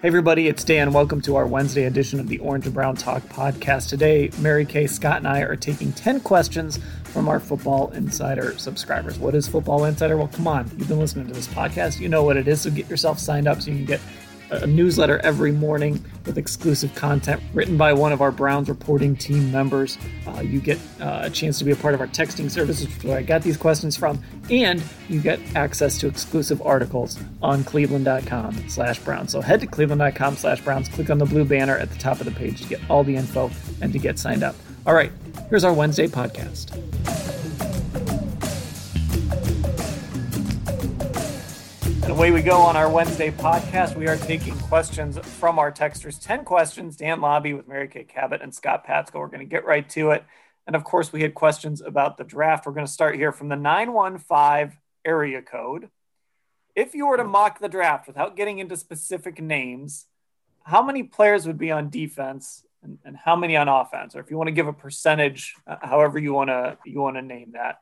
Hey, everybody, it's Dan. Welcome to our Wednesday edition of the Orange and Brown Talk podcast. Today, Mary Kay, Scott, and I are taking 10 questions from our Football Insider subscribers. What is Football Insider? Well, come on, you've been listening to this podcast. You know what it is, so get yourself signed up so you can get a newsletter every morning with exclusive content written by one of our Browns reporting team members. Uh, you get uh, a chance to be a part of our texting services, where I got these questions from, and you get access to exclusive articles on cleveland.com slash Browns. So head to cleveland.com slash Browns, click on the blue banner at the top of the page to get all the info and to get signed up. All right, here's our Wednesday podcast. And away we go on our Wednesday podcast. We are taking questions from our texters. 10 questions. Dan Labbe with Mary Kay Cabot and Scott Patsko. We're going to get right to it. And of course, we had questions about the draft. We're going to start here from the 915 area code. If you were to mock the draft without getting into specific names, how many players would be on defense and, and how many on offense? Or if you want to give a percentage, uh, however you want to you want to name that.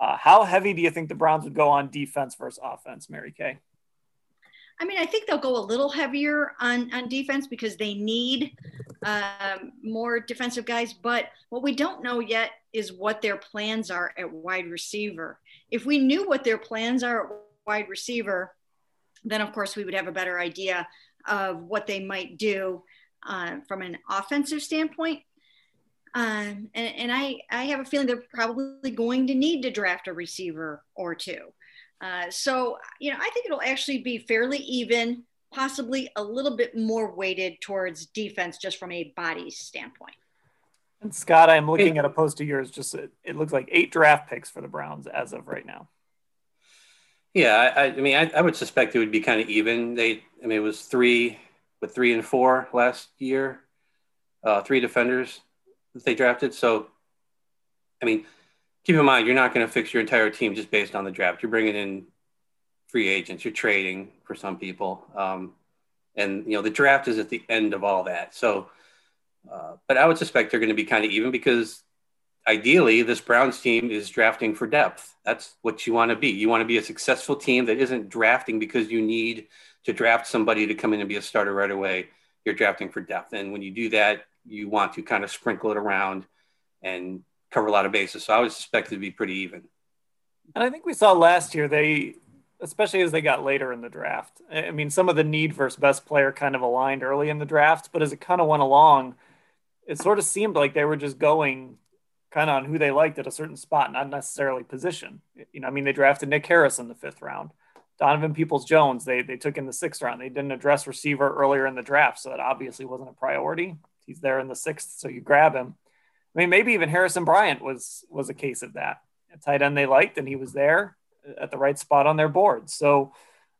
Uh, how heavy do you think the Browns would go on defense versus offense, Mary Kay? I mean, I think they'll go a little heavier on, on defense because they need um, more defensive guys. But what we don't know yet is what their plans are at wide receiver. If we knew what their plans are at wide receiver, then of course we would have a better idea of what they might do uh, from an offensive standpoint. Um, and, and I, I have a feeling they're probably going to need to draft a receiver or two. Uh, so, you know, I think it'll actually be fairly even, possibly a little bit more weighted towards defense just from a body standpoint. And Scott, I'm looking at a post of yours. Just it, it looks like eight draft picks for the Browns as of right now. Yeah, I, I mean, I, I, would suspect it would be kind of even. They, I mean, it was three with three and four last year, uh, three defenders that they drafted. So, I mean, keep in mind, you're not going to fix your entire team just based on the draft. You're bringing in free agents. You're trading for some people, um, and you know the draft is at the end of all that. So, uh, but I would suspect they're going to be kind of even because ideally this Browns team is drafting for depth. That's what you want to be. You want to be a successful team that isn't drafting because you need to draft somebody to come in and be a starter right away. You're drafting for depth, and when you do that, you want to kind of sprinkle it around and cover a lot of bases. So I would suspect it to be pretty even. And I think we saw last year they, especially as they got later in the draft. I mean, some of the need versus best player kind of aligned early in the draft, but as it kind of went along, it sort of seemed like they were just going kind of on who they liked at a certain spot, not necessarily position. You know, I mean, they drafted Nick Harris in the fifth round. Donovan Peoples Jones, they they took in the sixth round. They didn't address receiver earlier in the draft, so that obviously wasn't a priority. He's there in the sixth, so you grab him. I mean, maybe even Harrison Bryant was was a case of that. A tight end they liked, and he was there at the right spot on their board. So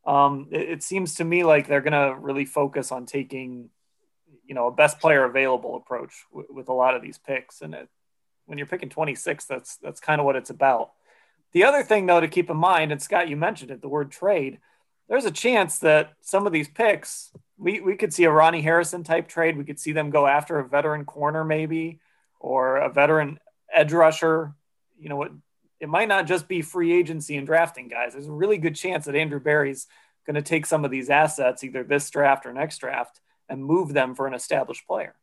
um, it, it, seems to me like they're going to really focus on taking, you know, a best player available approach w- with a lot of these picks. And it, when you're picking 26, that's that's kind of what it's about. The other thing, though, to keep in mind, and Scott, you mentioned it, the word trade. There's a chance that some of these picks, we, we could see a Ronnie Harrison type trade. We could see them go after a veteran corner, maybe or a veteran edge rusher, you know what? It might not just be free agency and drafting guys. There's a really good chance that Andrew Berry's going to take some of these assets, either this draft or next draft, and move them for an established player.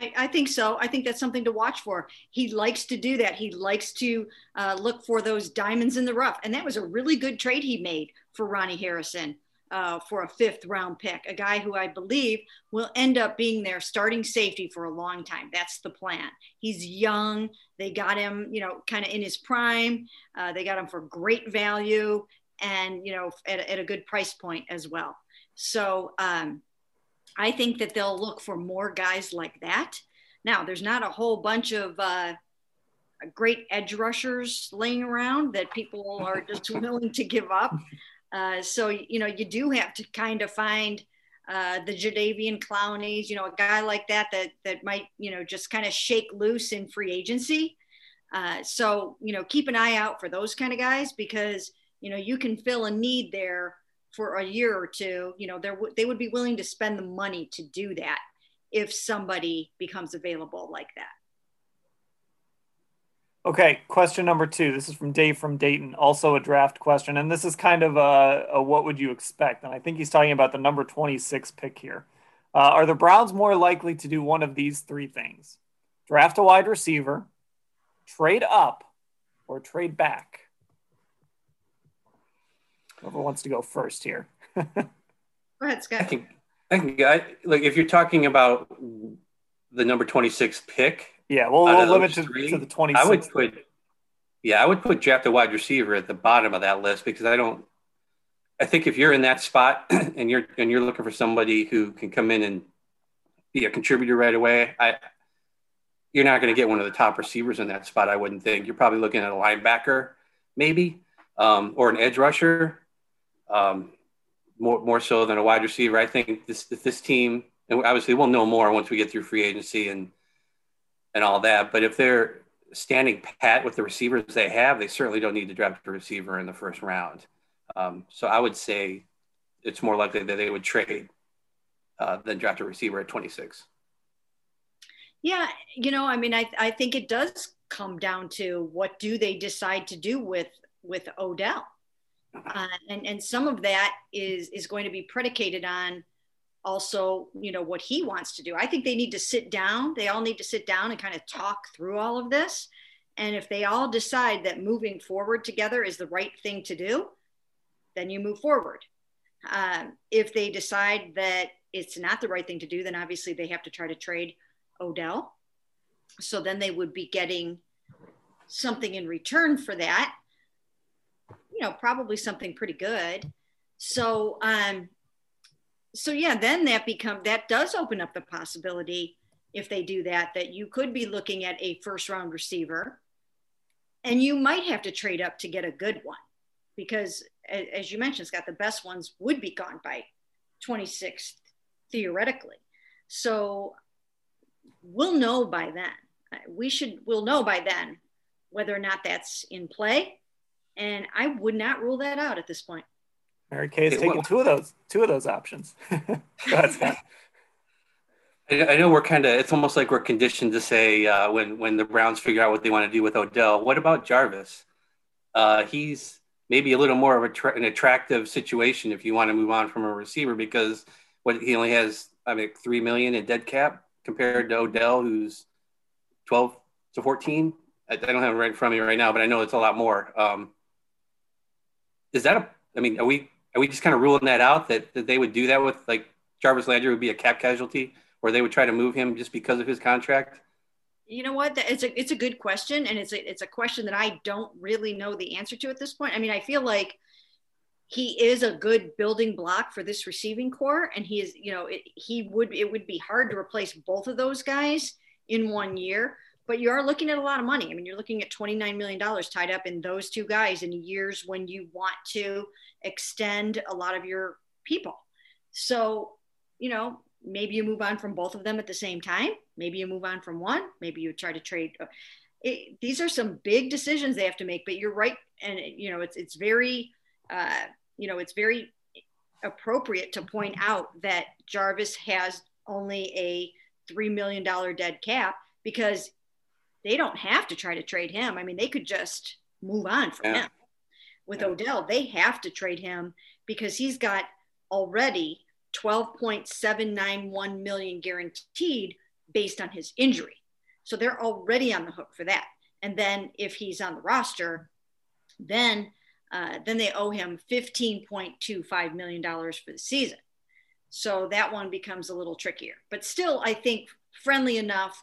I, I, think so. I think that's something to watch for. He likes to do that. He likes to uh, look for those diamonds in the rough. And that was a really good trade he made for Ronnie Harrison uh, for a fifth round pick, a guy who I believe will end up being their starting safety for a long time. That's the plan. He's young. They got him, you know, kind of in his prime. Uh, they got him for great value and, you know, at, at a good price point as well. So um, I think that they'll look for more guys like that Now, there's not a whole bunch of uh, great edge rushers laying around that people are just willing to give up. Uh, so, you know, you do have to kind of find uh, the Jadeveon Clowneys, you know, a guy like that that that might, you know, just kind of shake loose in free agency. Uh, so, you know, keep an eye out for those kind of guys because, you know, you can fill a need there for a year or two. You know, they would be willing to spend the money to do that if somebody becomes available like that. Okay, question number two. This is from Dave from Dayton, also a draft question. And this is kind of a, a what would you expect? And I think he's talking about the number 26 pick here. Uh, are the Browns more likely to do one of these three things? Draft a wide receiver, trade up, or trade back? Whoever wants to go first here. go ahead, Scott. I think, I think I, like if you're talking about the number 26 pick, yeah, well, we'll limit to, to the 26. I would put, yeah, I would put draft a wide receiver at the bottom of that list because I don't. I think if you're in that spot and you're and you're looking for somebody who can come in and be a contributor right away, I you're not going to get one of the top receivers in that spot. I wouldn't think. You're probably looking at a linebacker, maybe, um, or an edge rusher, um, more more so than a wide receiver. I think this this team, and obviously we'll know more once we get through free agency and and all that. But if they're standing pat with the receivers they have, they certainly don't need to draft a receiver in the first round. Um, so I would say it's more likely that they would trade uh, than draft a receiver at 26. Yeah, you know, I mean, I, I think it does come down to what do they decide to do with with Odell, uh, and and some of that is is going to be predicated on also you know what he wants to do. I think they need to sit down. They all need to sit down and kind of talk through all of this. And if they all decide that moving forward together is the right thing to do then you move forward. Um, if they decide that it's not the right thing to do then obviously they have to try to trade odell. So then they would be getting something in return for that. You know probably something pretty good. So um, so yeah, then that become that does open up the possibility if they do that that you could be looking at a first round receiver and you might have to trade up to get a good one because as you mentioned scott the best ones would be gone by 26th theoretically. So we'll know by then. We should we'll know by then whether or not that's in play. And i would not rule that out at this point Mary Kay has taken two of those two of those options. Ahead, I know we're kind of. It's almost like we're conditioned to say uh, when when the Browns figure out what they want to do with Odell. What about Jarvis? Uh, he's maybe a little more of a tra- an attractive situation if you want to move on from a receiver because what he only has I mean three million in dead cap compared to Odell who's twelve to fourteen. I, I don't have it right in front of me right now, but I know it's a lot more. Um, is that a? I mean, are we are we just kind of ruling that out that, that they would do that with like Jarvis Landry would be a cap casualty or they would try to move him just because of his contract? You know what? It's a it's a good question, and it's a it's a question that I don't really know the answer to at this point. I mean, I feel like he is a good building block for this receiving corps, and he is you know it, he would it would be hard to replace both of those guys in one year but you are looking at a lot of money. I mean, you're looking at $29 million tied up in those two guys in years when you want to extend a lot of your people. So, you know, maybe you move on from both of them at the same time. Maybe you move on from one. Maybe you try to trade. It, these are some big decisions they have to make. But you're right, and you know, it's it's very, uh, you know, it's very appropriate to point out that Jarvis has only a three million dollar dead cap because they don't have to try to trade him. I mean, they could just move on from yeah. him with yeah. Odell, they have to trade him because he's got already 12.791 million guaranteed based on his injury. So they're already on the hook for that. And then if he's on the roster, then uh, then they owe him $15.25 million for the season. So that one becomes a little trickier. But still, I think friendly enough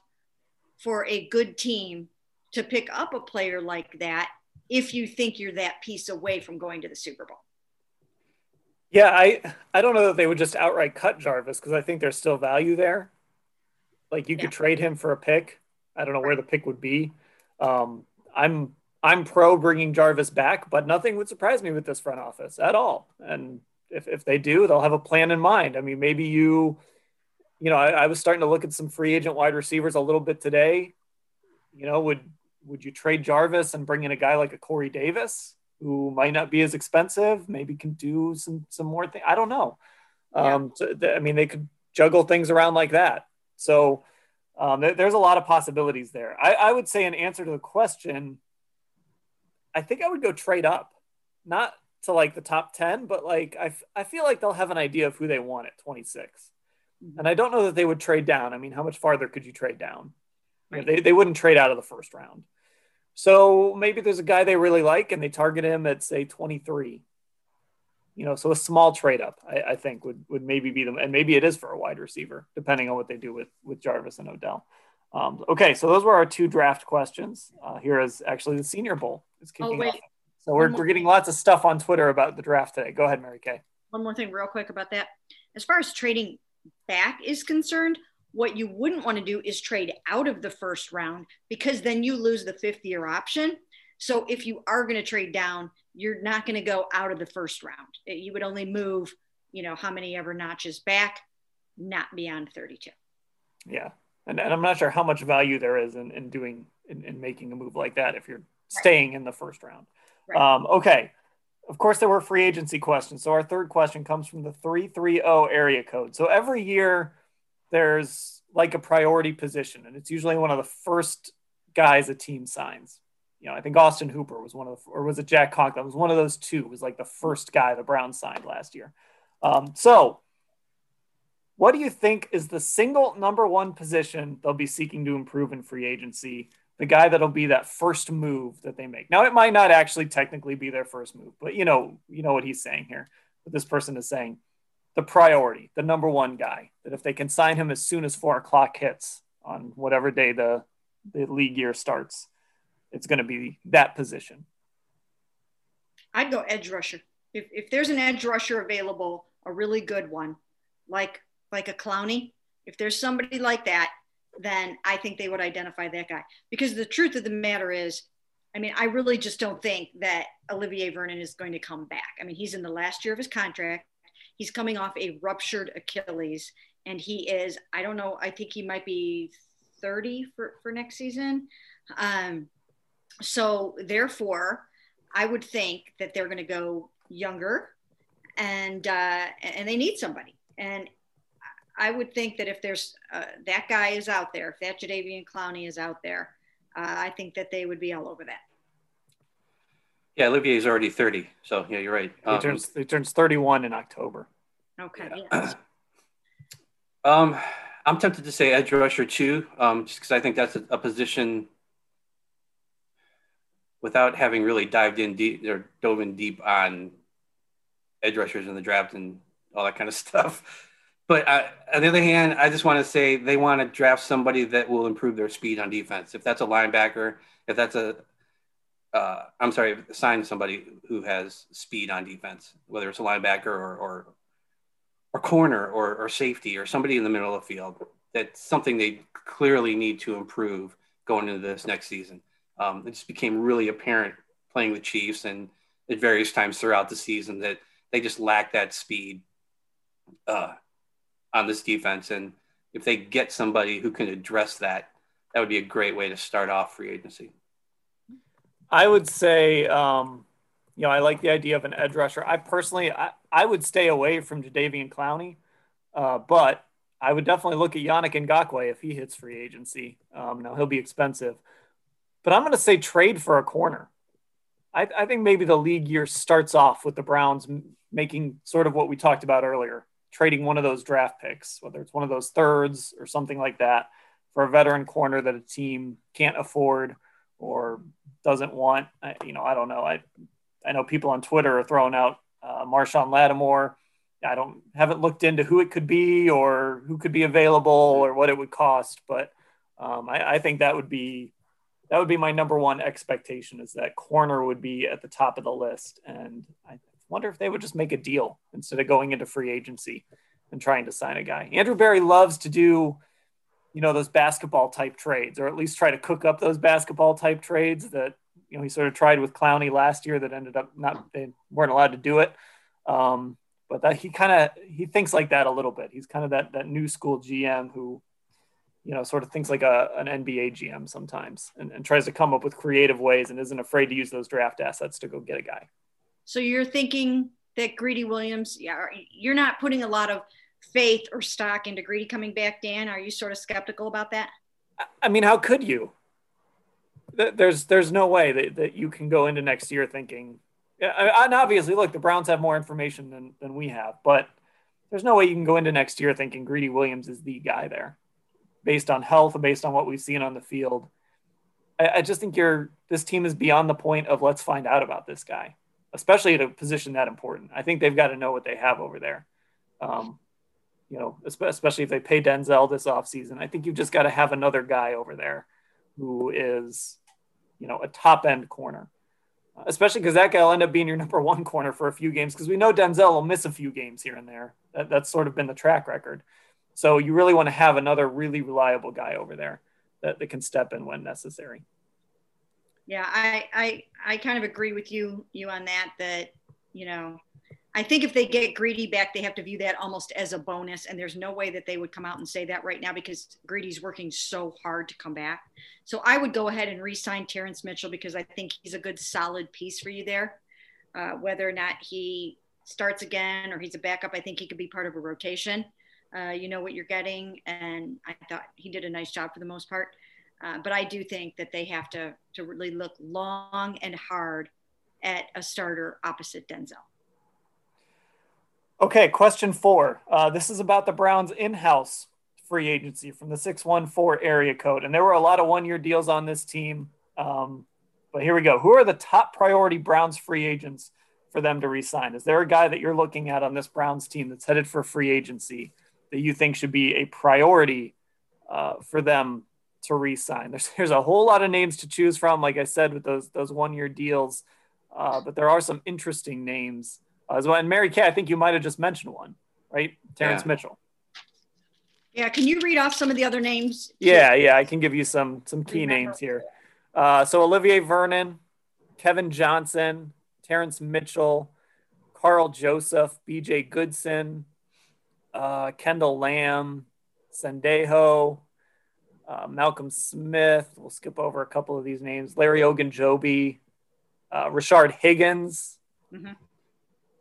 for a good team to pick up a player like that if you think you're that piece away from going to the Super Bowl. Yeah, I I don't know that they would just outright cut Jarvis because I think there's still value there. Like you yeah. could trade him for a pick. I don't know where the pick would be. Um, I'm I'm pro bringing Jarvis back, but nothing would surprise me with this front office at all. And if, if they do, they'll have a plan in mind. I mean, maybe you, you know, I, I was starting to look at some free agent wide receivers a little bit today. You know, would would you trade Jarvis and bring in a guy like a Corey Davis who might not be as expensive, maybe can do some some more things? I don't know. Yeah. Um, so th- I mean, they could juggle things around like that. So um, th- there's a lot of possibilities there. I, I would say, in answer to the question, I think I would go trade up, not to like the top 10, but like I, f- I feel like they'll have an idea of who they want at 26. Mm-hmm. And I don't know that they would trade down. I mean, how much farther could you trade down? Right. They, they wouldn't trade out of the first round. So maybe there's a guy they really like and they target him at say 23. You know, so a small trade up, I, I think would would maybe be them, and maybe it is for a wide receiver, depending on what they do with with Jarvis and Odell. Um, okay, so those were our two draft questions. Uh, here is actually the Senior Bowl is oh, kicking oh, off. So we're, we're getting lots of stuff on Twitter about the draft today. Go ahead, Mary Kay. One more thing, real quick about that. As far as trading back is concerned, what you wouldn't want to do is trade out of the first round because then you lose the fifth year option. So if you are going to trade down, you're not going to go out of the first round. You would only move, you know, how many ever notches back, not beyond 32. Yeah and, and I'm not sure how much value there is in, in doing in, in making a move like that if you're staying in the first round. Right. Um, okay. Of course, there were free agency questions. So our third question comes from the 330 area code. So every year there's like a priority position, and it's usually one of the first guys a team signs. You know, I think Austin Hooper was one of the, or was it Jack Conklin? was one of those two. Was like the first guy the Browns signed last year. Um, so what do you think is the single number one position they'll be seeking to improve in free agency? The guy that'll be that first move that they make. Now, it might not actually technically be their first move, but you know, you know what he's saying here. What this person is saying, the priority, the number one guy. That if they can sign him as soon as four o'clock hits on whatever day the the league year starts, it's going to be that position. I'd go edge rusher. If if there's an edge rusher available, a really good one, like like a Clowney, if there's somebody like that, then I think they would identify that guy. Because the truth of the matter is, I mean, I really just don't think that Olivier Vernon is going to come back. I mean, he's in the last year of his contract. He's coming off a ruptured Achilles, and he is, I don't know, I think he might be 30 for, for next season. Um, so, therefore, I would think that they're going to go younger and uh, and they need somebody. And I would think that if there's uh, that guy is out there, if that Jadeveon Clowney is out there, uh, I think that they would be all over that. Yeah, Olivier is already 30. So, yeah, you're right. Um, he, turns, he turns 31 in October. Okay. Yeah. um, I'm tempted to say edge rusher too, um, just because I think that's a, a, position without having really dived in deep or dove in deep on edge rushers in the draft and all that kind of stuff. But uh, on the other hand, I just want to say they want to draft somebody that will improve their speed on defense. If that's a linebacker, if that's a, uh, I'm sorry, sign somebody who has speed on defense, whether it's a linebacker or or, or corner or, or safety or somebody in the middle of the field. That's something they clearly need to improve going into this next season. Um, it just became really apparent playing the Chiefs and at various times throughout the season that they just lack that speed. Uh, on this defense. And if they get somebody who can address that, that would be a great way to start off free agency. I would say, um, you know, I like the idea of an edge rusher. I personally, I, I would stay away from Jadeveon Clowney, uh, but I would definitely look at Yannick Ngakoue if he hits free agency. Um, now he'll be expensive, but I'm going to say trade for a corner. I, I, think maybe the league year starts off with the Browns making sort of what we talked about earlier, trading one of those draft picks, whether it's one of those thirds or something like that, for a veteran corner that a team can't afford or doesn't want. I, you know, I don't know. I I know people on Twitter are throwing out uh, Marshon Lattimore. I don't haven't looked into who it could be or who could be available or what it would cost, but um, I, I think that would be that would be my number one expectation is that corner would be at the top of the list, and I wonder if they would just make a deal instead of going into free agency and trying to sign a guy. Andrew Berry loves to do you know, those basketball type trades, or at least try to cook up those basketball type trades that you know he sort of tried with Clowney last year that ended up not they weren't allowed to do it. Um, but that he kind of he thinks like that a little bit. He's kind of that that new school GM who you know sort of thinks like a an NBA GM sometimes and, and tries to come up with creative ways and isn't afraid to use those draft assets to go get a guy. So you're thinking that Greedy Williams, yeah, you're not putting a lot of faith or stock into Greedy coming back, Dan. Are you sort of skeptical about that? I mean, how could you? There's there's no way that, that you can go into next year thinking, and obviously, look, the Browns have more information than, than we have, but there's no way you can go into next year thinking Greedy Williams is the guy there, based on health, and based on what we've seen on the field. I, I just think you're this team is beyond the point of let's find out about this guy especially at a position that important. I think they've got to know what they have over there. Um, you know, especially if they pay Denzel this offseason. I think you've just got to have another guy over there who is, you know, a top end corner, especially because that guy will end up being your number one corner for a few games because we know Denzel will miss a few games here and there. That, that's sort of been the track record. So you really want to have another really reliable guy over there that, that can step in when necessary. Yeah, I, I I kind of agree with you you on that. That you know, I think if they get Greedy back, they have to view that almost as a bonus. And there's no way that they would come out and say that right now because Greedy's working so hard to come back. So I would go ahead and re-sign Terrance Mitchell because I think he's a good solid piece for you there. Uh, whether or not he starts again or he's a backup, I think he could be part of a rotation. Uh, you know what you're getting, and I thought he did a nice job for the most part. Uh, but I do think that they have to to really look long and hard at a starter opposite Denzel. Okay, question four. Uh, this is about the Browns' in-house free agency from the 614 area code, and there were a lot of one-year deals on this team. Um, but here we go. Who are the top priority Browns free agents for them to resign? Is there a guy that you're looking at on this Browns team that's headed for free agency that you think should be a priority uh, for them to re-sign. There's there's a whole lot of names to choose from, like I said, with those those one year deals. Uh, but there are some interesting names uh, as well. And Mary Kay, I think you might have just mentioned one, right? Terrance yeah. Mitchell. Yeah, can you read off some of the other names? Yeah, yeah, I can give you some some key Remember. names here. Uh, so Olivier Vernon, Kevin Johnson, Terrance Mitchell, Karl Joseph, B.J. Goodson, uh, Kendall Lamm, Sendejo, uh, Malcolm Smith. We'll skip over a couple of these names. Larry Ogunjobi, uh, Rashard Higgins, mm-hmm.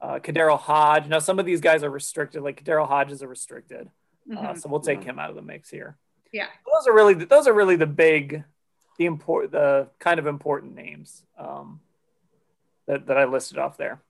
uh, KhaDarel Hodge. Now, some of these guys are restricted. Like KhaDarel Hodge is a restricted, uh, mm-hmm. so we'll take him out of the mix here. Yeah, those are really those are really the big, the important, the kind of important names um, that that I listed off there.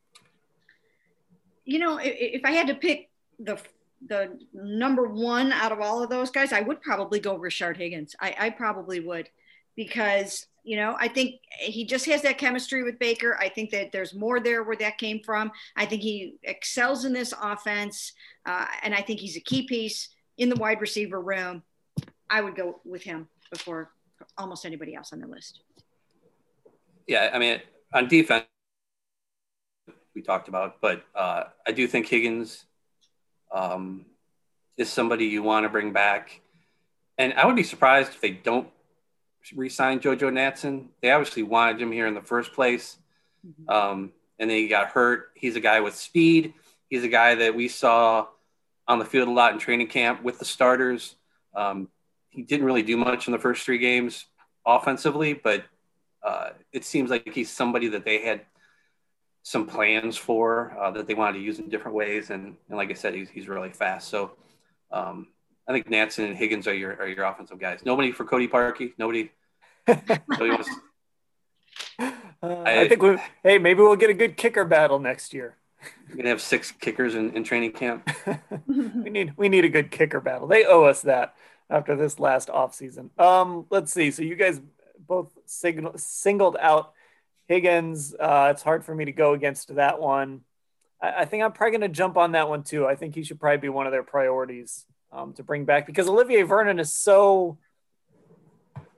You know, if, if I had to pick the the number one out of all of those guys, I would probably go Rashard Higgins. I, I probably would because you know I think he just has that chemistry with Baker. I think that there's more there where that came from. I think he excels in this offense, uh, and I think he's a key piece in the wide receiver room. I would go with him before almost anybody else on the list. Yeah, I mean on defense we talked about, but uh, I do think Higgins um, is somebody you want to bring back. And I would be surprised if they don't re-sign JoJo Natson. They obviously wanted him here in the first place, mm-hmm. um, and then he got hurt. He's a guy with speed. He's a guy that we saw on the field a lot in training camp with the starters. Um, he didn't really do much in the first three games offensively, but uh, it seems like he's somebody that they had some plans for uh, that they wanted to use in different ways. And, and like I said, he's, he's really fast. So um, I think Natson and Higgins are your, are your offensive guys. Nobody for Cody Parkey. Nobody. nobody wants, uh, I, I, think we hey, maybe we'll get a good kicker battle next year. We're gonna have six kickers in, in training camp. we need we need a good kicker battle. They owe us that after this last offseason. Um, let's see. So you guys both signal, singled out Higgins, uh, it's hard for me to go against that one. I, I think I'm probably going to jump on that one too. I think he should probably be one of their priorities um, to bring back because Olivier Vernon is so.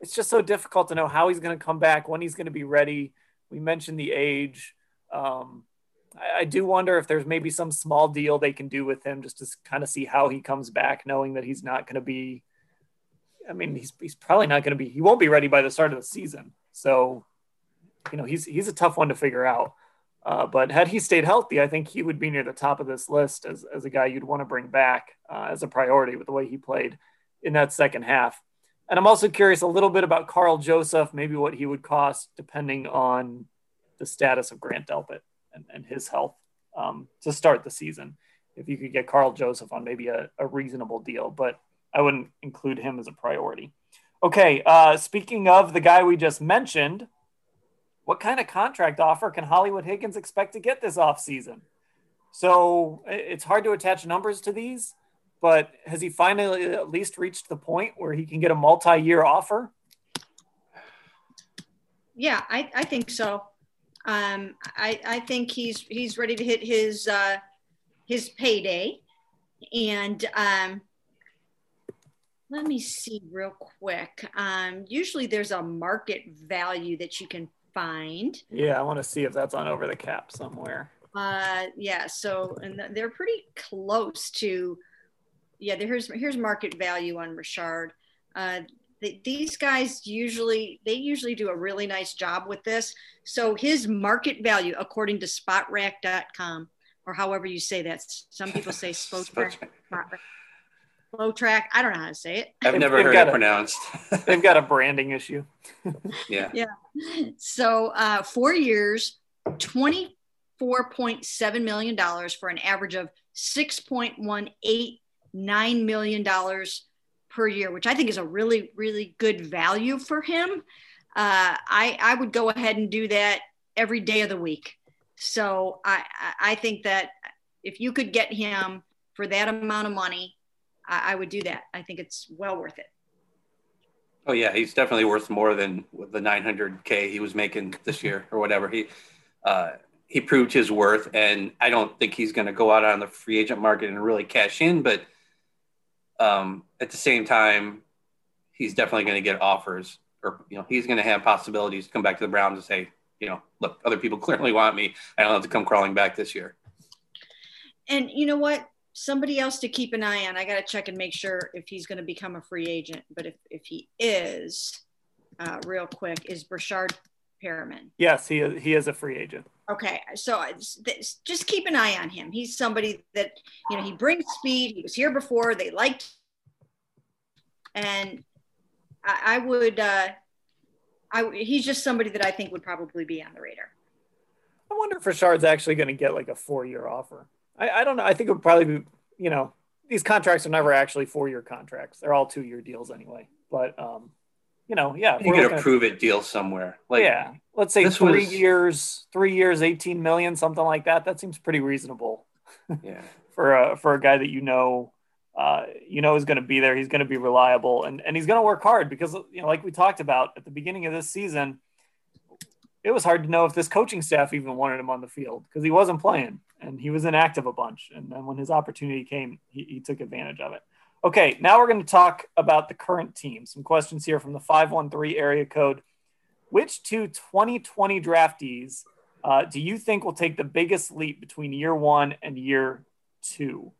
It's just so difficult to know how he's going to come back, when he's going to be ready. We mentioned the age. Um, I, I do wonder if there's maybe some small deal they can do with him just to kind of see how he comes back, knowing that he's not going to be I mean, he's he's probably not going to be. He won't be ready by the start of the season. So, you know, he's he's a tough one to figure out. Uh, but had he stayed healthy, I think he would be near the top of this list as, as a guy you'd want to bring back uh, as a priority with the way he played in that second half. And I'm also curious a little bit about Karl Joseph, maybe what he would cost depending on the status of Grant Delpit and, and his health um, to start the season. If you could get Karl Joseph on maybe a, a reasonable deal, but I wouldn't include him as a priority. Okay, uh, speaking of the guy we just mentioned, what kind of contract offer can Hollywood Higgins expect to get this offseason? So it's hard to attach numbers to these, but has he finally at least reached the point where he can get a multi year offer? Yeah, I, I think so. Um, I, I think he's he's ready to hit his uh, his payday, and um, let me see real quick. Um, usually, there's a market value that you can find. Yeah, I want to see if that's on over the cap somewhere. Uh, yeah. So, and they're pretty close to. Yeah, here's here's market value on Rashard. Uh, the, these guys usually they usually do a really nice job with this. So his market value, according to Spotrac.com, or however you say that, some people say Spotrac. Spotrac. I don't know how to say it. I've never they've heard it a, pronounced. they've got a branding issue. yeah. Yeah. So uh, four years, twenty four point seven million dollars for an average of six point one eight nine million dollars per year, which I think is a really, really good value for him. Uh, I, I would go ahead and do that every day of the week. So I, I think that if you could get him for that amount of money, I, I would do that. I think it's well worth it. Oh yeah, he's definitely worth more than the 900k he was making this year or whatever. He uh, he proved his worth, and I don't think he's going to go out on the free agent market and really cash in. But um, at the same time, he's definitely going to get offers, or you know, he's going to have possibilities to come back to the Browns and say, you know, look, other people clearly want me. I don't have to come crawling back this year. And you know what? Somebody else to keep an eye on. I got to check and make sure if he's going to become a free agent. But if, if he is, uh, real quick, is Breshad Perriman. Yes, he is, he is a free agent. Okay, so just keep an eye on him. He's somebody that you know he brings speed. He was here before. They liked, and I, I would. Uh, I he's just somebody that I think would probably be on the radar. I wonder if Breshad's actually going to get like a four-year offer. I, I don't know. I think it would probably be. You know, these contracts are never actually four-year contracts. They're all two-year deals anyway. But um, you know, yeah, you get a prove it deal somewhere. Like, yeah, let's say three was... years, three years, eighteen million, something like that. That seems pretty reasonable. Yeah, for a for a guy that you know, uh, you know is going to be there. He's going to be reliable, and and he's going to work hard because you know, like we talked about at the beginning of this season, it was hard to know if this coaching staff even wanted him on the field because he wasn't playing and he was inactive a bunch. And then when his opportunity came, he, he took advantage of it. Okay, now we're going to talk about the current team. Some questions here from the 513 area code. Which two 2020 draftees uh, do you think will take the biggest leap between year one and year two?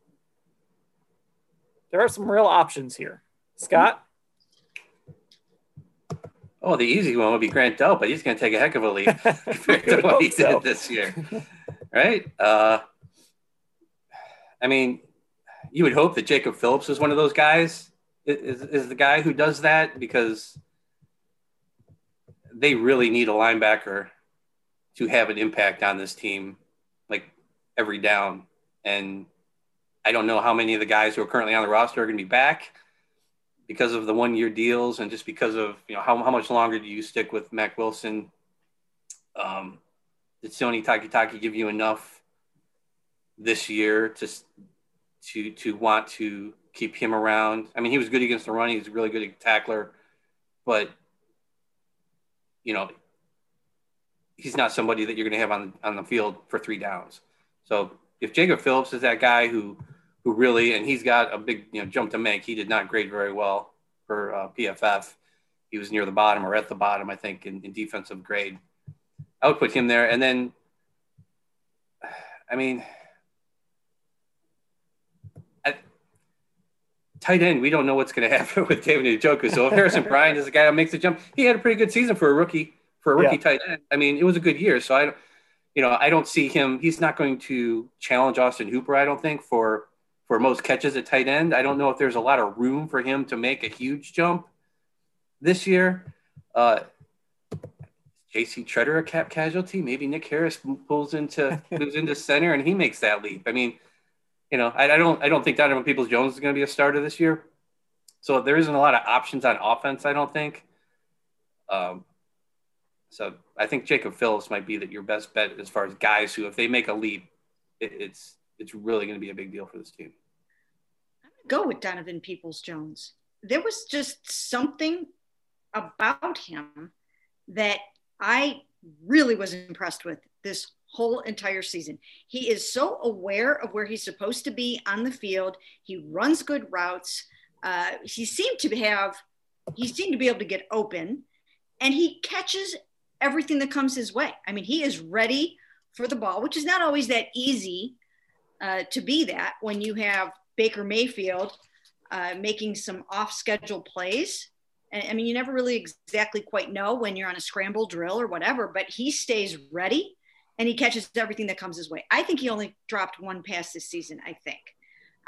There are some real options here. Scott? Oh, the easy one would be Grant Dell, but he's going to take a heck of a leap compared to what he so. did this year. Right? Uh, I mean, you would hope that Jacob Phillips is one of those guys, is, is the guy who does that because they really need a linebacker to have an impact on this team, like every down. And I don't know how many of the guys who are currently on the roster are going to be back because of the one year deals and just because of, you know, how, how much longer do you stick with Mack Wilson? Um, did Sione Takitaki give you enough this year to to to want to keep him around. I mean, he was good against the run. He's a really good tackler, but you know, he's not somebody that you're going to have on on the field for three downs. So if Jacob Phillips is that guy who who really and he's got a big you know jump to make, he did not grade very well for uh, PFF. He was near the bottom or at the bottom, I think, in, in defensive grade. I would put him there, and then, I mean tight end, we don't know what's going to happen with David Njoku. So if Harrison Bryant is the guy that makes the jump, he had a pretty good season for a rookie for a rookie yeah. tight end. I mean, it was a good year. So I, you know, I don't see him. He's not going to challenge Austin Hooper. I don't think for for most catches at tight end. I don't know if there's a lot of room for him to make a huge jump this year. Uh, JC Tretter a cap casualty? Maybe Nick Harris pulls into moves into center and he makes that leap. I mean, you know, I, I don't I don't think Donovan Peoples Jones is going to be a starter this year. So there isn't a lot of options on offense. I don't think. Um, so I think Jacob Phillips might be that your best bet as far as guys who, if they make a leap, it, it's it's really going to be a big deal for this team. I'm going to go with Donovan Peoples Jones. There was just something about him that I really was impressed with this whole entire season. He is so aware of where he's supposed to be on the field. He runs good routes. Uh, he seemed to have, he seemed to be able to get open, and he catches everything that comes his way. I mean, he is ready for the ball, which is not always that easy uh, to be that when you have Baker Mayfield uh, making some off schedule plays. And, I mean, you never really exactly quite know when you're on a scramble drill or whatever, but he stays ready and he catches everything that comes his way. I think he only dropped one pass this season, I think.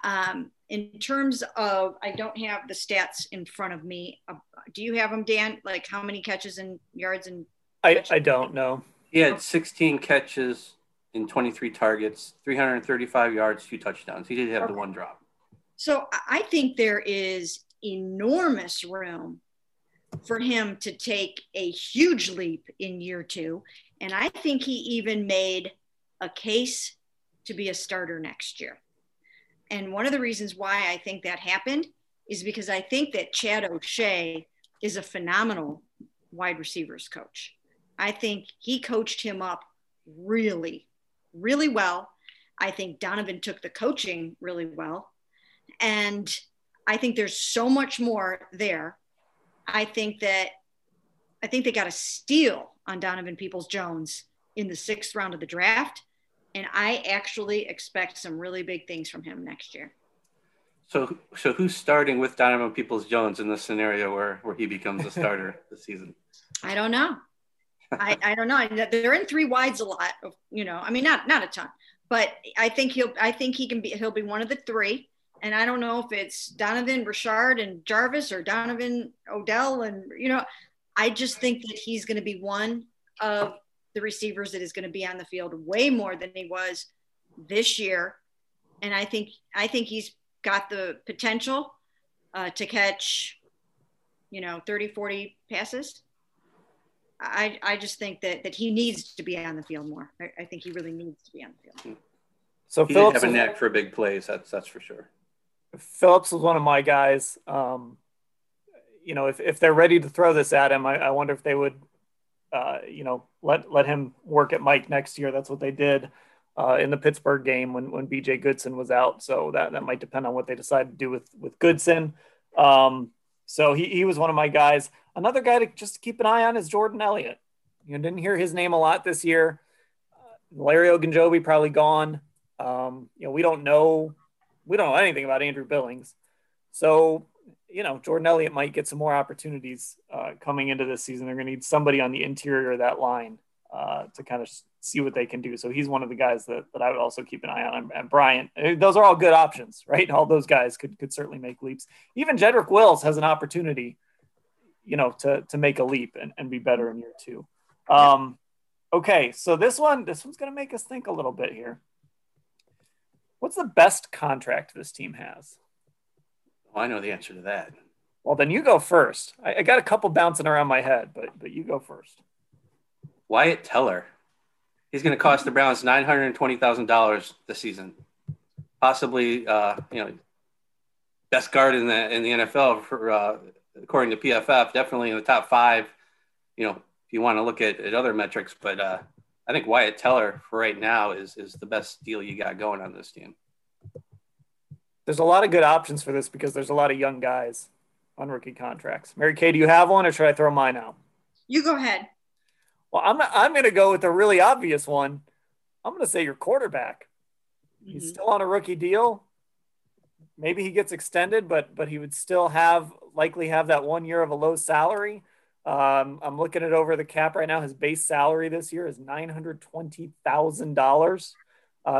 Um, in terms of, I don't have the stats in front of me. Uh, do you have them, Dan? Like how many catches and yards and? I, I don't know. He had 16 catches in 23 targets, 335 yards, two touchdowns. He did have okay. the one drop. So I think there is enormous room for him to take a huge leap in year two. And I think he even made a case to be a starter next year. And one of the reasons why I think that happened is because I think that Chad O'Shea is a phenomenal wide receivers coach. I think he coached him up really, really well. I think Donovan took the coaching really well. And I think there's so much more there. I think that I think they got a steal on Donovan Peoples Jones in the sixth round of the draft. And I actually expect some really big things from him next year. So, so who's starting with Donovan Peoples Jones in the scenario where, where he becomes a starter this season? I don't know. I, I don't know. They're in three wides a lot. Of, you know, I mean, not not a ton, but I think he'll. I think he can be. He'll be one of the three. And I don't know if it's Donovan Rashard and Jarvis or Donovan Odell, and you know, I just think that he's going to be one of the receivers that is going to be on the field way more than he was this year. And I think I think he's got the potential uh, to catch, you know, 30, 40 passes. I, I just think that, that he needs to be on the field more. I, I think he really needs to be on the field. So he Phillips have a knack for big plays. That's that's for sure. Phillips was one of my guys. Um, you know, if, if they're ready to throw this at him, I, I wonder if they would, uh, you know, let let him work at Mike next year. That's what they did uh, in the Pittsburgh game when when BJ Goodson was out. So that that might depend on what they decide to do with with Goodson. Um, so he he was one of my guys. Another guy to just keep an eye on is Jordan Elliott. You didn't hear his name a lot this year. Uh, Larry Ogunjobi probably gone. Um, you know, we don't know we don't know anything about Andrew Billings. So you know, Jordan Elliott might get some more opportunities uh, coming into this season. They're going to need somebody on the interior of that line uh, to kind of see what they can do. So he's one of the guys that, that I would also keep an eye on. And Bryant, uh, those are all good options, right? All those guys could, could certainly make leaps. Even Jedrick Wills has an opportunity, you know, to, to make a leap and, and be better in year two. Um, okay. So this one, this one's going to make us think a little bit here. What's the best contract this team has? Well, I know the answer to that. Well, then you go first. I, I got a couple bouncing around my head, but but you go first. Wyatt Teller. He's going to cost the Browns nine hundred twenty thousand dollars this season. Possibly, uh, you know, best guard in the in the NFL for uh, according to PFF. Definitely in the top five. You know, if you want to look at, at other metrics, but uh, I think Wyatt Teller for right now is is the best deal you got going on this team there's a lot of good options for this because there's a lot of young guys on rookie contracts. Mary Kay, do you have one or should I throw mine out? You go ahead. Well, I'm, I'm going to go with a really obvious one. I'm going to say your quarterback. Mm-hmm. He's still on a rookie deal. maybe he gets extended, but but he would still have likely have that one year of a low salary. Um, I'm looking at over the cap right now. His base salary this year is nine hundred twenty thousand uh, dollars.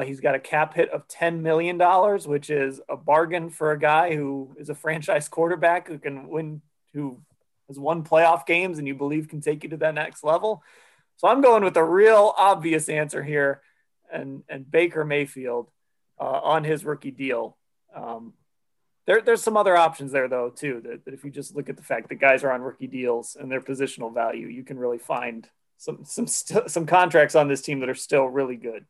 He's got a cap hit of ten million dollars, which is a bargain for a guy who is a franchise quarterback who can win, who has won playoff games, and you believe can take you to that next level. So I'm going with a real obvious answer here, and and Baker Mayfield uh, on his rookie deal. Um, there, there's some other options there though too. That, that if you just look at the fact that guys are on rookie deals and their positional value, you can really find some some st- some contracts on this team that are still really good.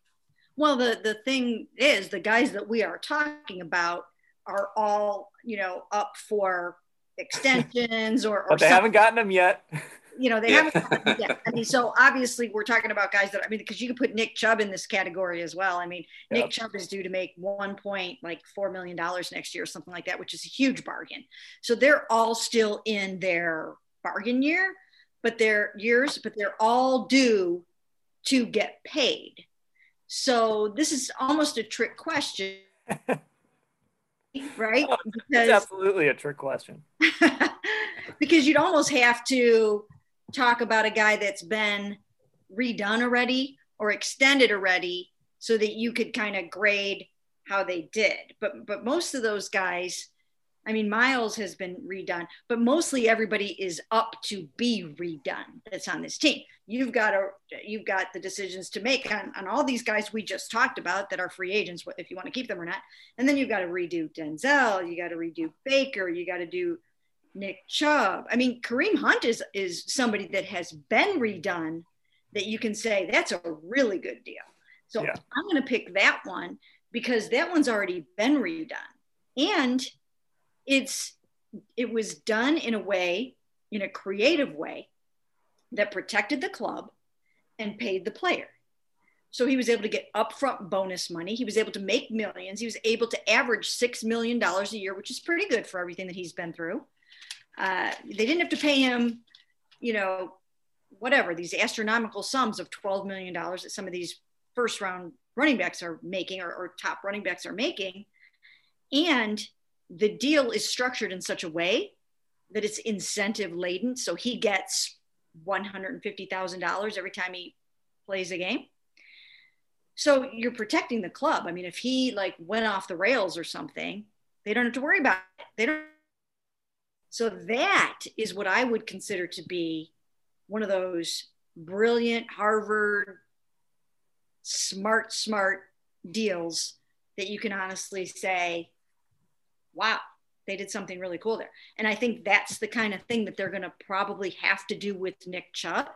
Well, the the thing is, the guys that we are talking about are all you know up for extensions or, or but they something. haven't gotten them yet. you know, they yeah. haven't yet. I mean, so obviously we're talking about guys that I mean, because you could put Nick Chubb in this category as well. I mean. Nick Chubb is due to make one point like four million dollars next year or something like that, which is a huge bargain. So they're all still in their bargain year, but their years, but they're all due to get paid. So this is almost a trick question. right? Oh, because, absolutely a trick question. because you'd almost have to talk about a guy that's been redone already or extended already so that you could kind of grade how they did. But but most of those guys, I mean Myles has been redone, but mostly everybody is up to be redone that's on this team. You've got a you've got the decisions to make on, on all these guys we just talked about that are free agents, if you want to keep them or not. And then you've got to redo Denzel, you got to redo Baker, you got to do Nick Chubb. I mean, Kareem Hunt is is somebody that has been redone that you can say that's a really good deal. So yeah. I'm going to pick that one because that one's already been redone, and it's it was done in a way, in a creative way, that protected the club and paid the player. So he was able to get upfront bonus money. He was able to make millions. He was able to average $6 million a year, which is pretty good for everything that he's been through. Uh, they didn't have to pay him, you know, whatever these astronomical sums of $12 million that some of these first round running backs are making or, or top running backs are making. And the deal is structured in such a way that it's incentive laden. So he gets $150,000 every time he plays a game. So you're protecting the club. I mean, if he like went off the rails or something, they don't have to worry about it. They don't so that is what I would consider to be one of those brilliant Harvard smart, smart deals that you can honestly say, wow, they did something really cool there. And I think that's the kind of thing that they're going to probably have to do with Nick Chubb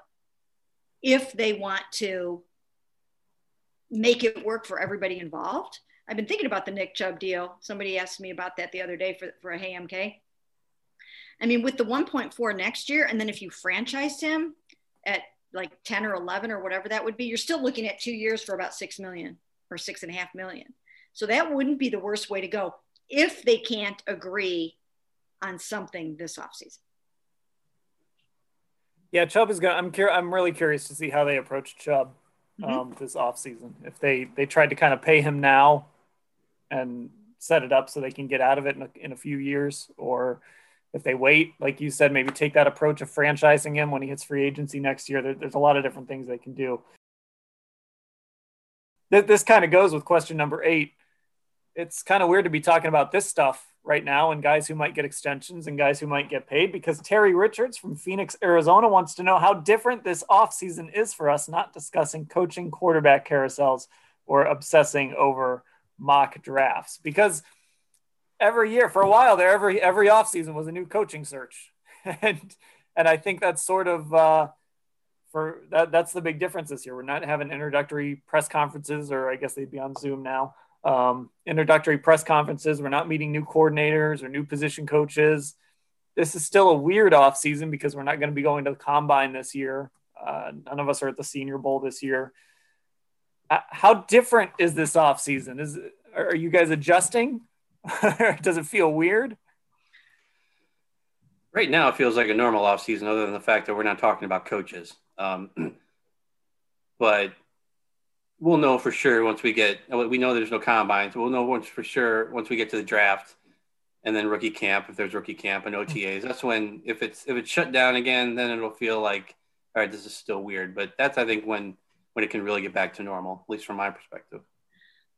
if they want to make it work for everybody involved. I've been thinking about the Nick Chubb deal. Somebody asked me about that the other day for, for a Hey MK. I mean, with the 1.4 next year, and then if you franchised him at like 10 or 11 or whatever that would be, you're still looking at two years for about 6 million or six and a half million. So that wouldn't be the worst way to go if they can't agree on something this offseason. Yeah, Chubb is going. I'm curious. I'm really curious to see how they approach Chubb mm-hmm. um, this offseason. If they they tried to kind of pay him now and set it up so they can get out of it in a, in a few years, or if they wait, like you said, maybe take that approach of franchising him when he hits free agency next year. There, there's a lot of different things they can do. This, this kind of goes with question number eight. It's kind of weird to be talking about this stuff right now and guys who might get extensions and guys who might get paid because Terry Richards from Phoenix, Arizona wants to know how different this offseason is for us, not discussing coaching quarterback carousels or obsessing over mock drafts. Because – every year for a while there, every every offseason was a new coaching search. and and I think that's sort of uh, for that that's the big difference this year. We're not having introductory press conferences, or I guess they'd be on Zoom now. Um, introductory press conferences. We're not meeting new coordinators or new position coaches. This is still a weird off season because we're not going to be going to the combine this year. Uh, none of us are at the Senior Bowl this year. Uh, how different is this off season? Is are you guys adjusting? Does it feel weird? Right now, it feels like a normal off season, other than the fact that we're not talking about coaches. Um, but we'll know for sure once we get. We know there's no combines. We'll know once for sure once we get to the draft and then rookie camp if there's rookie camp and OTAs. That's when if it's if it's shut down again, then it'll feel like all right, this is still weird. But that's I think when when it can really get back to normal, at least from my perspective.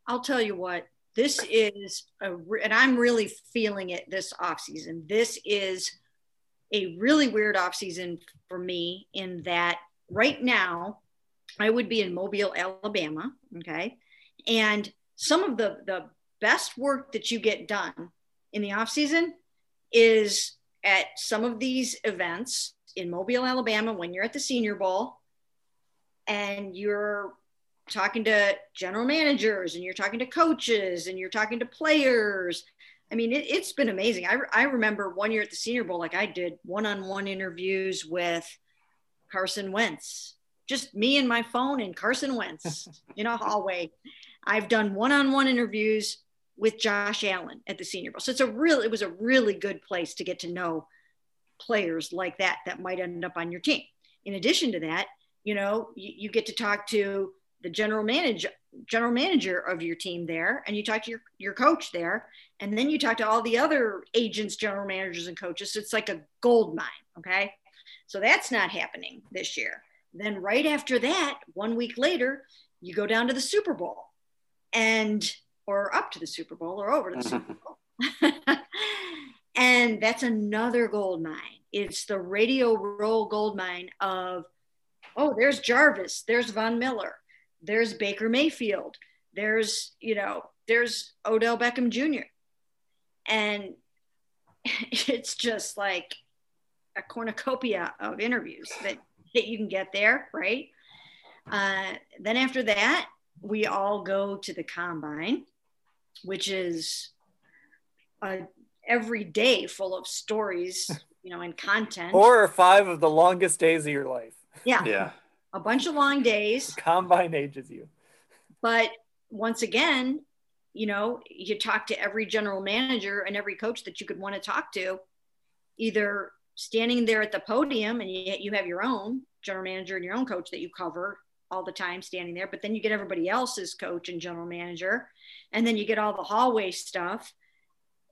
I'll tell you what, this is a and I'm really feeling it this off season. This is a really weird off season for me in that right now I would be in Mobile, Alabama. Okay. And some of the, the best work that you get done in the off season is at some of these events in Mobile, Alabama, when you're at the Senior Bowl and you're talking to general managers and you're talking to coaches and you're talking to players. I mean, it, has been amazing. I, I remember one year at the Senior Bowl, like I did one on one interviews with Carson Wentz, just me and my phone and Carson Wentz in a hallway. I've done one on one interviews with Josh Allen at the Senior Bowl. So it's a real, it was a really good place to get to know players like that that might end up on your team. In addition to that, you know, you, you get to talk to the general manager general manager of your team there and you talk to your, your coach there and then you talk to all the other agents general managers and coaches. So it's like a gold mine okay? So that's not happening this year. Then right after that one week later you go down to the super bowl and or up to the super bowl or over to the super bowl. And that's another gold mine. It's the radio row gold mine of oh there's jarvis there's von miller there's Baker Mayfield, there's, you know, there's Odell Beckham Jr. And it's just like a cornucopia of interviews that, that you can get there, right? Uh, then after that, we all go to the combine, which is a, every day full of stories, you know, and content. Four or five of the longest days of your life. Yeah. Yeah a bunch of long days. Combine ages you. But once again, you know, you talk to every general manager and every coach that you could want to talk to, either standing there at the podium and you, you have your own general manager and your own coach that you cover all the time standing there, but then you get everybody else's coach and general manager, and then you get all the hallway stuff.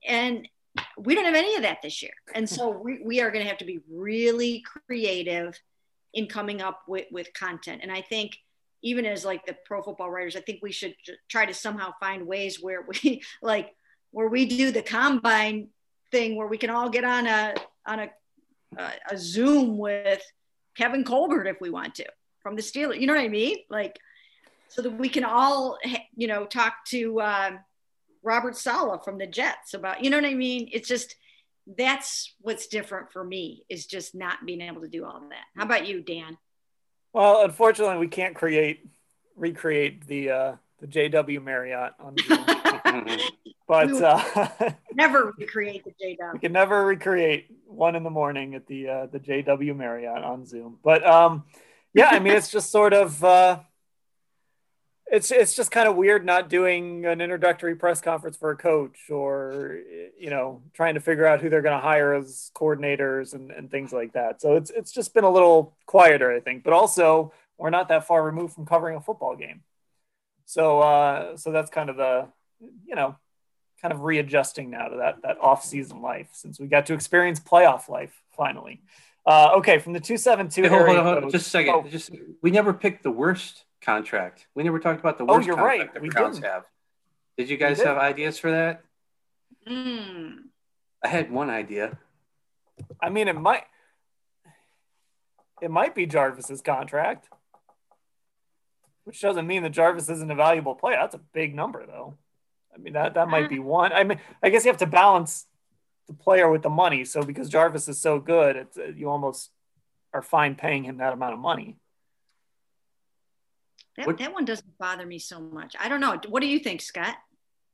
And we don't have any of that this year. And so we, we are going to have to be really creative in coming up with, with content. And I think even as like the pro football writers, I think we should try to somehow find ways where we like where we do the combine thing where we can all get on a on a a, a Zoom with Kevin Colbert if we want to from the Steelers. You know what I mean? Like so that we can all you know talk to uh, Robert Saleh from the Jets about you know what I mean? It's just that's what's different for me is just not being able to do all of that. How about you, Dan? Well, unfortunately, we can't create recreate the uh, the JW Marriott on Zoom. but uh, never recreate the JW. We can never recreate one in the morning at the uh, the JW Marriott on Zoom. But um, yeah, I mean, it's just sort of uh, it's it's just kind of weird not doing an introductory press conference for a coach or you know trying to figure out who they're going to hire as coordinators and, and things like that. So it's it's just been a little quieter i think but also we're not that far removed from covering a football game. So uh so that's kind of the you know kind of readjusting now to that that off season life since we got to experience playoff life finally. Uh okay from the 272 hey, hold, hold, hold, just a second oh. just we never picked the worst contract. We never talked about the oh, worst oh, you're contract right. the we Browns didn't. have. Did you guys have ideas for that? Mm. I had one idea. I mean, it might it might be Jarvis's contract, which doesn't mean that Jarvis isn't a valuable player. That's a big number, though. I mean, that that might be uh. one. I mean, I guess you have to balance the player with the money. So because Jarvis is so good, it's you almost are fine paying him that amount of money. That, what, that one doesn't bother me so much. I don't know. What do you think, Scott?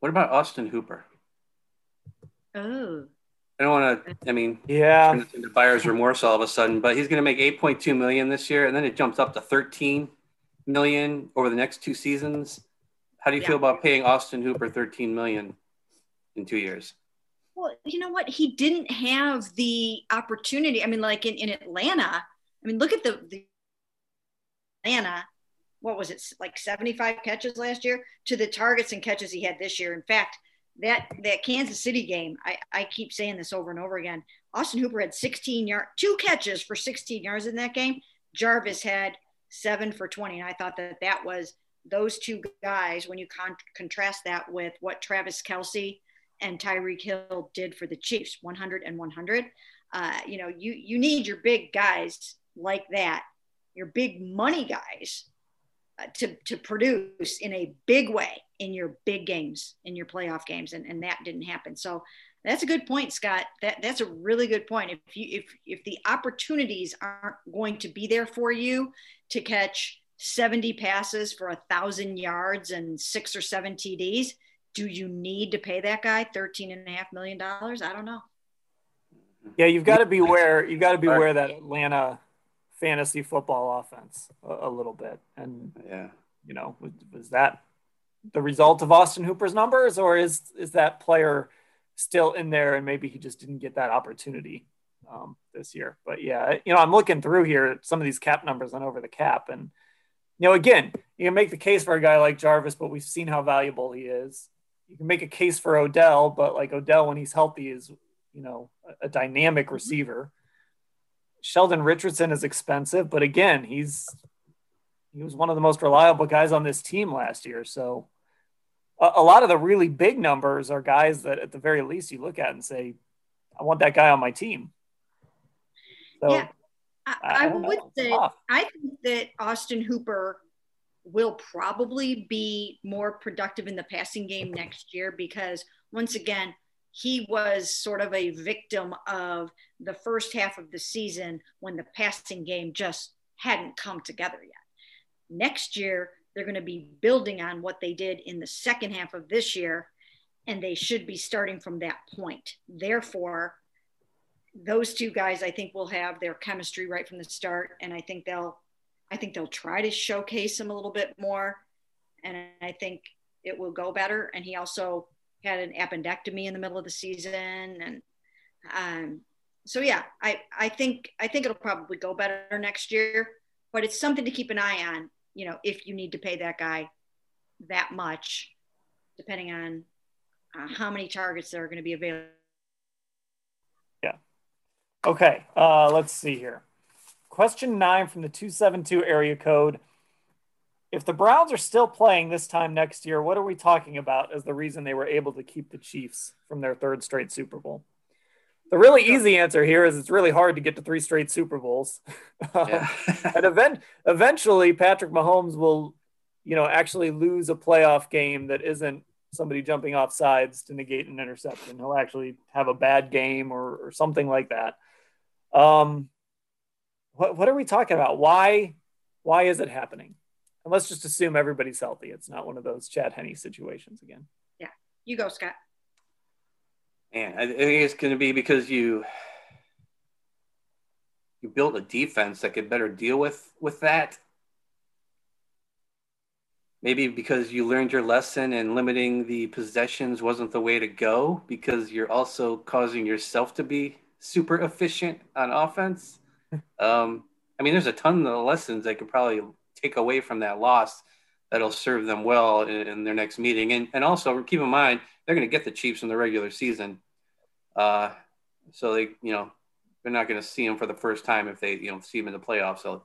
What about Austin Hooper? Oh. I don't want to. I mean, yeah, into buyer's remorse all of a sudden, but he's going to make 8.2 million this year, and then it jumps up to 13 million over the next two seasons. How do you yeah. feel about paying Austin Hooper 13 million in two years? Well, you know what? He didn't have the opportunity. I mean, like in, in Atlanta. I mean, look at the, the Atlanta what was it like 75 catches last year to the targets and catches he had this year in fact that that Kansas City game, I, I keep saying this over and over again. Austin Hooper had 16 yard, two catches for 16 yards in that game. Jarvis had seven for 20. And I thought that that was those two guys, when you con- contrast that with what Travis Kelce and Tyreek Hill did for the Chiefs, 100 and 100. Uh, you know, you, you need your big guys like that, your big money guys to, to produce in a big way in your big games, in your playoff games. And, and that didn't happen. So that's a good point, Scott. That that's a really good point. If you if if the opportunities aren't going to be there for you to catch 70 passes for a thousand yards and six or seven TDs, do you need to pay that guy 13 and a half million dollars? I don't know. Yeah, you've got to beware. You've got to beware that Atlanta fantasy football offense a, a little bit. And yeah, you know, was, was that the result of Austin Hooper's numbers, or is is that player still in there and maybe he just didn't get that opportunity um, this year? But yeah, you know, I'm looking through here some of these cap numbers on over the cap, and you know, again, you can make the case for a guy like Jarvis, but we've seen how valuable he is. You can make a case for Odell, but like Odell, when he's healthy, is you know a, a dynamic receiver. Sheldon Richardson is expensive, but again, he's he was one of the most reliable guys on this team last year. So a, a, lot of the really big numbers are guys that at the very least you look at and say, I want that guy on my team. So yeah, I, I, I would say I think that Austin Hooper will probably be more productive in the passing game next year because once again, he was sort of a victim of the first half of the season when the passing game just hadn't come together yet. Next year, they're going to be building on what they did in the second half of this year, and they should be starting from that point. Therefore, those two guys, I think, will have their chemistry right from the start, and I think they'll, I think they'll try to showcase him a little bit more, and I think it will go better. And he also had an appendectomy in the middle of the season, and um, so yeah, I I think I think it'll probably go better next year, but it's something to keep an eye on you know, if you need to pay that guy that much, depending on uh, how many targets there are going to be available. Yeah. Okay. Uh, let's see here. Question nine from the 272 area code. If the Browns are still playing this time next year, what are we talking about as the reason they were able to keep the Chiefs from their third straight Super Bowl? The really easy answer here is it's really hard to get to three straight Super Bowls. Yeah. and event, eventually, Patrick Mahomes will, you know, actually lose a playoff game that isn't somebody jumping off sides to negate an interception. He'll actually have a bad game or, or something like that. Um, what, what are we talking about? Why, why is it happening? And let's just assume everybody's healthy. It's not one of those Chad Henne situations again. Yeah, you go, Scott. And I think it's going to be because you you built a defense that could better deal with with that. Maybe because you learned your lesson and limiting the possessions wasn't the way to go because you're also causing yourself to be super efficient on offense. um, I mean, there's a ton of lessons they could probably take away from that loss that'll serve them well in, in their next meeting. And, and also keep in mind, they're going to get the Chiefs in the regular season. Uh, so they, you know, they're not going to see him for the first time if they, you know, see him in the playoffs. So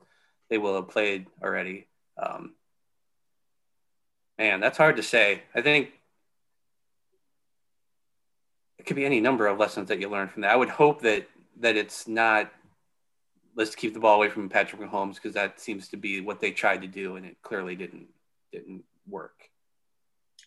they will have played already. Um, man, that's hard to say. I think it could be any number of lessons that you learn from that. I would hope that that it's not let's keep the ball away from Patrick Mahomes because that seems to be what they tried to do and it clearly didn't didn't work.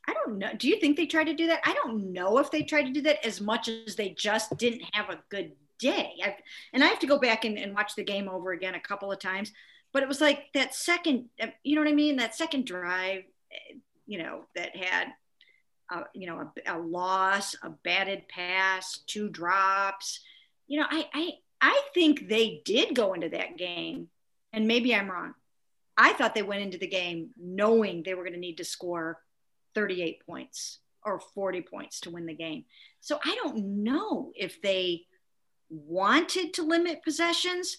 I don't know. Do you think they tried to do that? I don't know if they tried to do that as much as they just didn't have a good day. I've, and I have to go back and, and watch the game over again a couple of times. But it was like that second, you know what I mean? That second drive, you know, that had, uh, you know, a, a, loss, a batted pass, two drops. You know, I, I, I think they did go into that game, and maybe I'm wrong. I thought they went into the game knowing they were going to need to score 38 points or 40 points to win the game. So I don't know if they wanted to limit possessions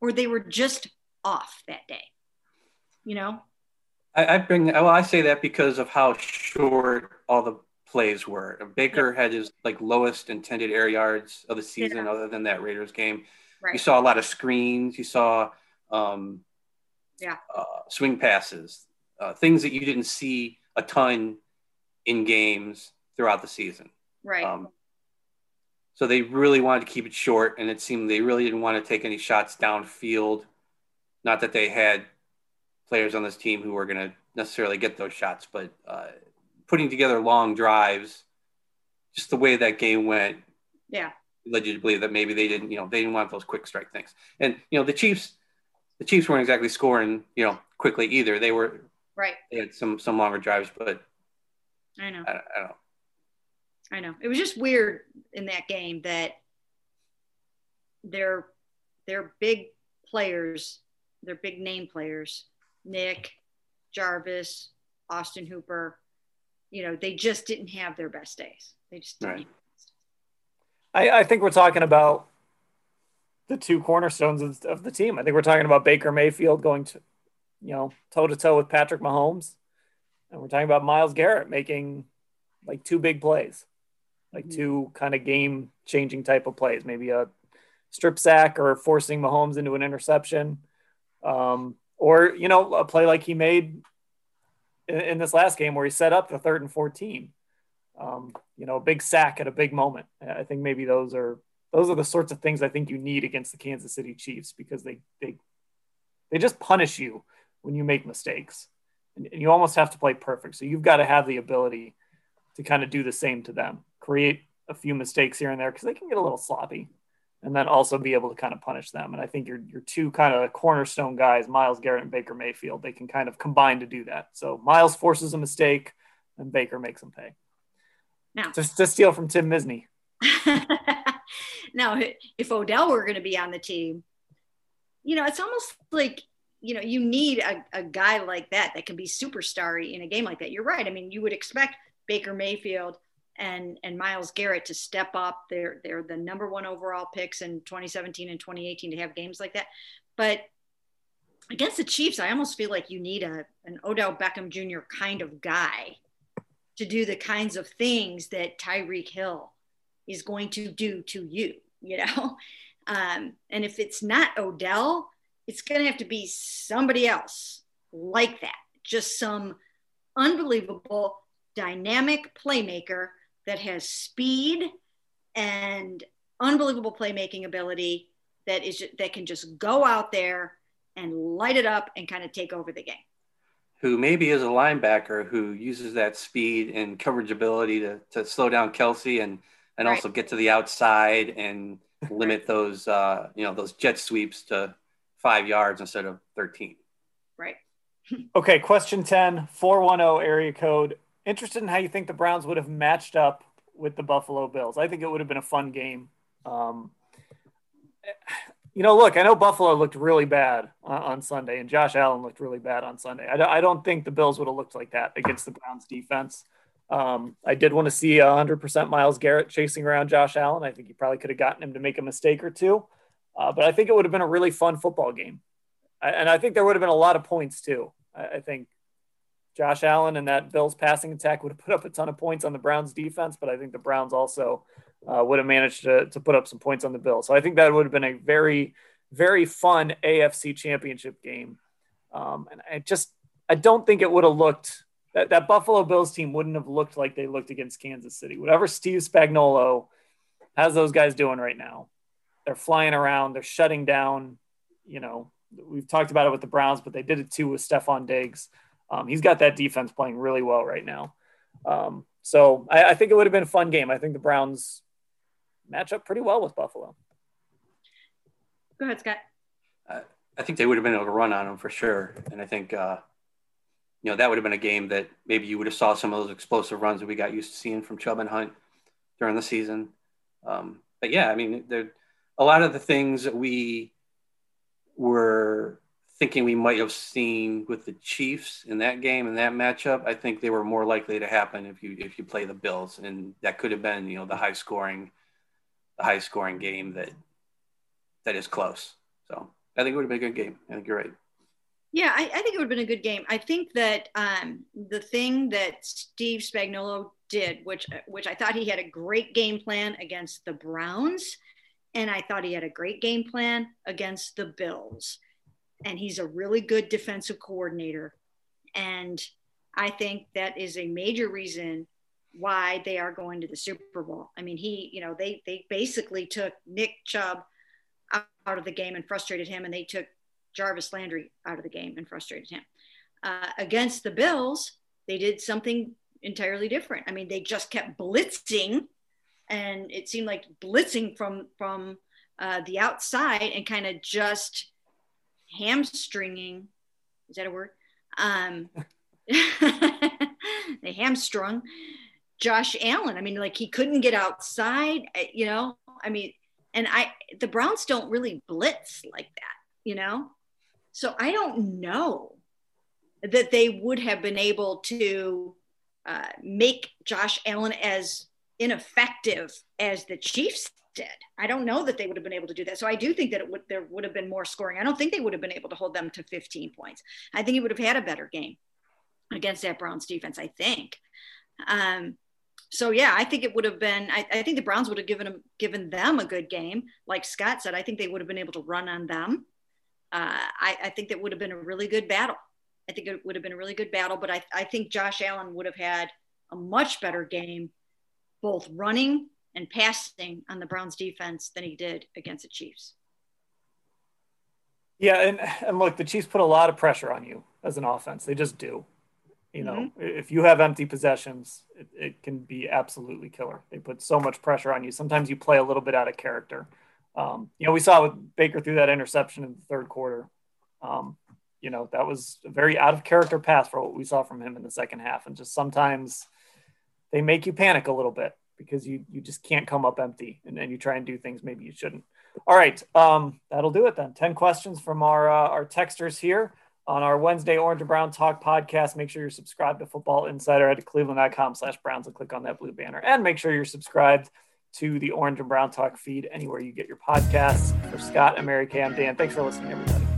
or they were just off that day. You know? I, bring well, I say that because of how short all the plays were. Baker yep. had his like lowest intended air yards of the season, yeah. other than that Raiders game. Right. You saw a lot of screens. You saw um, yeah uh, swing passes, uh, things that you didn't see a ton in games throughout the season. Right. Um, so they really wanted to keep it short, and it seemed they really didn't want to take any shots downfield. Not that they had players on this team who were going to necessarily get those shots, but uh, putting together long drives, just the way that game went, yeah, led you to believe that maybe they didn't, you know, they didn't want those quick strike things. And you know, the Chiefs, the Chiefs weren't exactly scoring, you know, quickly either. They were right. They had some some longer drives, but I know. I, I don't know. I know. It was just weird in that game that they're they're big players, they're big name players. Nick, Jarvis, Austin Hooper, you know, they just didn't have their best days. They just didn't. Right. I, I think we're talking about the two cornerstones of, of the team. I think we're talking about Baker Mayfield going to, you know, toe to toe with Patrick Mahomes. And we're talking about Myles Garrett making like two big plays like two kind of game changing type of plays, maybe a strip sack or forcing Mahomes into an interception. Um, or, you know, a play like he made in, in, this last game where he set up the third and 14. Um, you know, a big sack at a big moment. I think maybe those are those are the sorts of things I think you need against the Kansas City Chiefs because they they they just punish you when you make mistakes. And, and you almost have to play perfect. So you've got to have the ability to kind of do the same to them create a few mistakes here and there because they can get a little sloppy and then also be able to kind of punish them. And I think your your two kind of cornerstone guys, Myles Garrett and Baker Mayfield, they can kind of combine to do that. So Myles forces a mistake and Baker makes them pay. Now, just to steal from Tim Misny. now, if Odell were going to be on the team, you know, it's almost like you know you need a, a guy like that that can be superstarry in a game like that. You're right. I mean, you would expect Baker Mayfield and and Myles Garrett to step up. They're they're the number one overall picks in 2017 and 2018 to have games like that. But against the Chiefs, I almost feel like you need a an Odell Beckham Jr. kind of guy to do the kinds of things that Tyreek Hill is going to do to you, you know. Um, and if it's not Odell, it's going to have to be somebody else like that. Just some unbelievable dynamic playmaker that has speed and unbelievable playmaking ability that is that can just go out there and light it up and kind of take over the game. Who maybe is a linebacker who uses that speed and coverage ability to, to slow down Kelce and and right. also get to the outside and limit those uh, you know those jet sweeps to five yards instead of 13. Right. okay, question 10, 410 area code interested in how you think the Browns would have matched up with the Buffalo Bills. I think it would have been a fun game. Um, you know, look, I know Buffalo looked really bad on, Sunday, and Josh Allen looked really bad on Sunday. I, I, don't think the Bills would have looked like that against the Browns defense. Um, I did want to see 100% Myles Garrett chasing around Josh Allen. I think he probably could have gotten him to make a mistake or two, uh, but I think it would have been a really fun football game. I, and I think there would have been a lot of points too. I, I think Josh Allen and that Bills passing attack would have put up a ton of points on the Browns defense, but I think the Browns also uh, would have managed to, to put up some points on the Bills. So I think that would have been a very, very fun AFC championship game. Um, and I just, I don't think it would have looked, that, that Buffalo Bills team wouldn't have looked like they looked against Kansas City. Whatever Steve Spagnuolo has those guys doing right now, they're flying around, they're shutting down, you know, we've talked about it with the Browns, but they did it too with Stefon Diggs. Um, he's got that defense playing really well right now. Um, so I, I, think it would have been a fun game. I think the Browns match up pretty well with Buffalo. Go ahead, Scott. Uh, I think they would have been able to run on them for sure, and I think uh, you know that would have been a game that maybe you would have saw some of those explosive runs that we got used to seeing from Chubb and Hunt during the season. Um, but yeah, I mean, there a lot of the things that we were thinking we might have seen with the Chiefs in that game in that matchup, I think they were more likely to happen if you if you play the Bills, and that could have been you know the high scoring, the high scoring game that that is close. So I think it would have been a good game. I think you're right. Yeah, I, I, think it would have been a good game. I think that um, the thing that Steve Spagnuolo did, which which I thought he had a great game plan against the Browns, and I thought he had a great game plan against the Bills, and he's a really good defensive coordinator, and I think that is a major reason why they are going to the Super Bowl. I mean, he, you know, they they basically took Nick Chubb out of the game and frustrated him, and they took Jarvis Landry out of the game and frustrated him. Uh, against the Bills, they did something entirely different. I mean, they just kept blitzing, and it seemed like blitzing from from uh, the outside and kind of just hamstringing. Is that a word? Um, they hamstrung Josh Allen. I mean, like he couldn't get outside. You know, I mean, and I the Browns don't really blitz like that. You know, so I don't know that they would have been able to uh, make Josh Allen as ineffective as the Chiefs did. I don't know that they would have been able to do that. So I do think that it would there would have been more scoring. I don't think they would have been able to hold them to 15 points. I think he would have had a better game against that Browns defense. I think. Um, so yeah, I think it would have been. I, I think the Browns would have given them given them a good game. Like Scott said, I think they would have been able to run on them uh, I, I, think that would have been a really good battle. I think it would have been a really good battle, but I, I think Josh Allen would have had a much better game, both running and passing on the Browns defense than he did against the Chiefs. Yeah, and, and look, the Chiefs put a lot of pressure on you as an offense. They just do. You know, mm-hmm. if you have empty possessions, it, it, can be absolutely killer. They put so much pressure on you. Sometimes you play a little bit out of character. Um, you know, we saw with Baker threw that interception in the third quarter. Um, you know, that was a very out of character pass for what we saw from him in the second half. And just sometimes they make you panic a little bit because you you just can't come up empty and then you try and do things maybe you shouldn't. All right, um, that'll do it then. Ten questions from our uh, our texters here on our Wednesday Orange and Brown Talk podcast. Make sure you're subscribed to Football Insider at cleveland.com slash Browns and click on that blue banner. And make sure you're subscribed to the Orange and Brown Talk feed anywhere you get your podcasts. For Scott and Mary Kay, I'm Dan. Thanks for listening, everybody.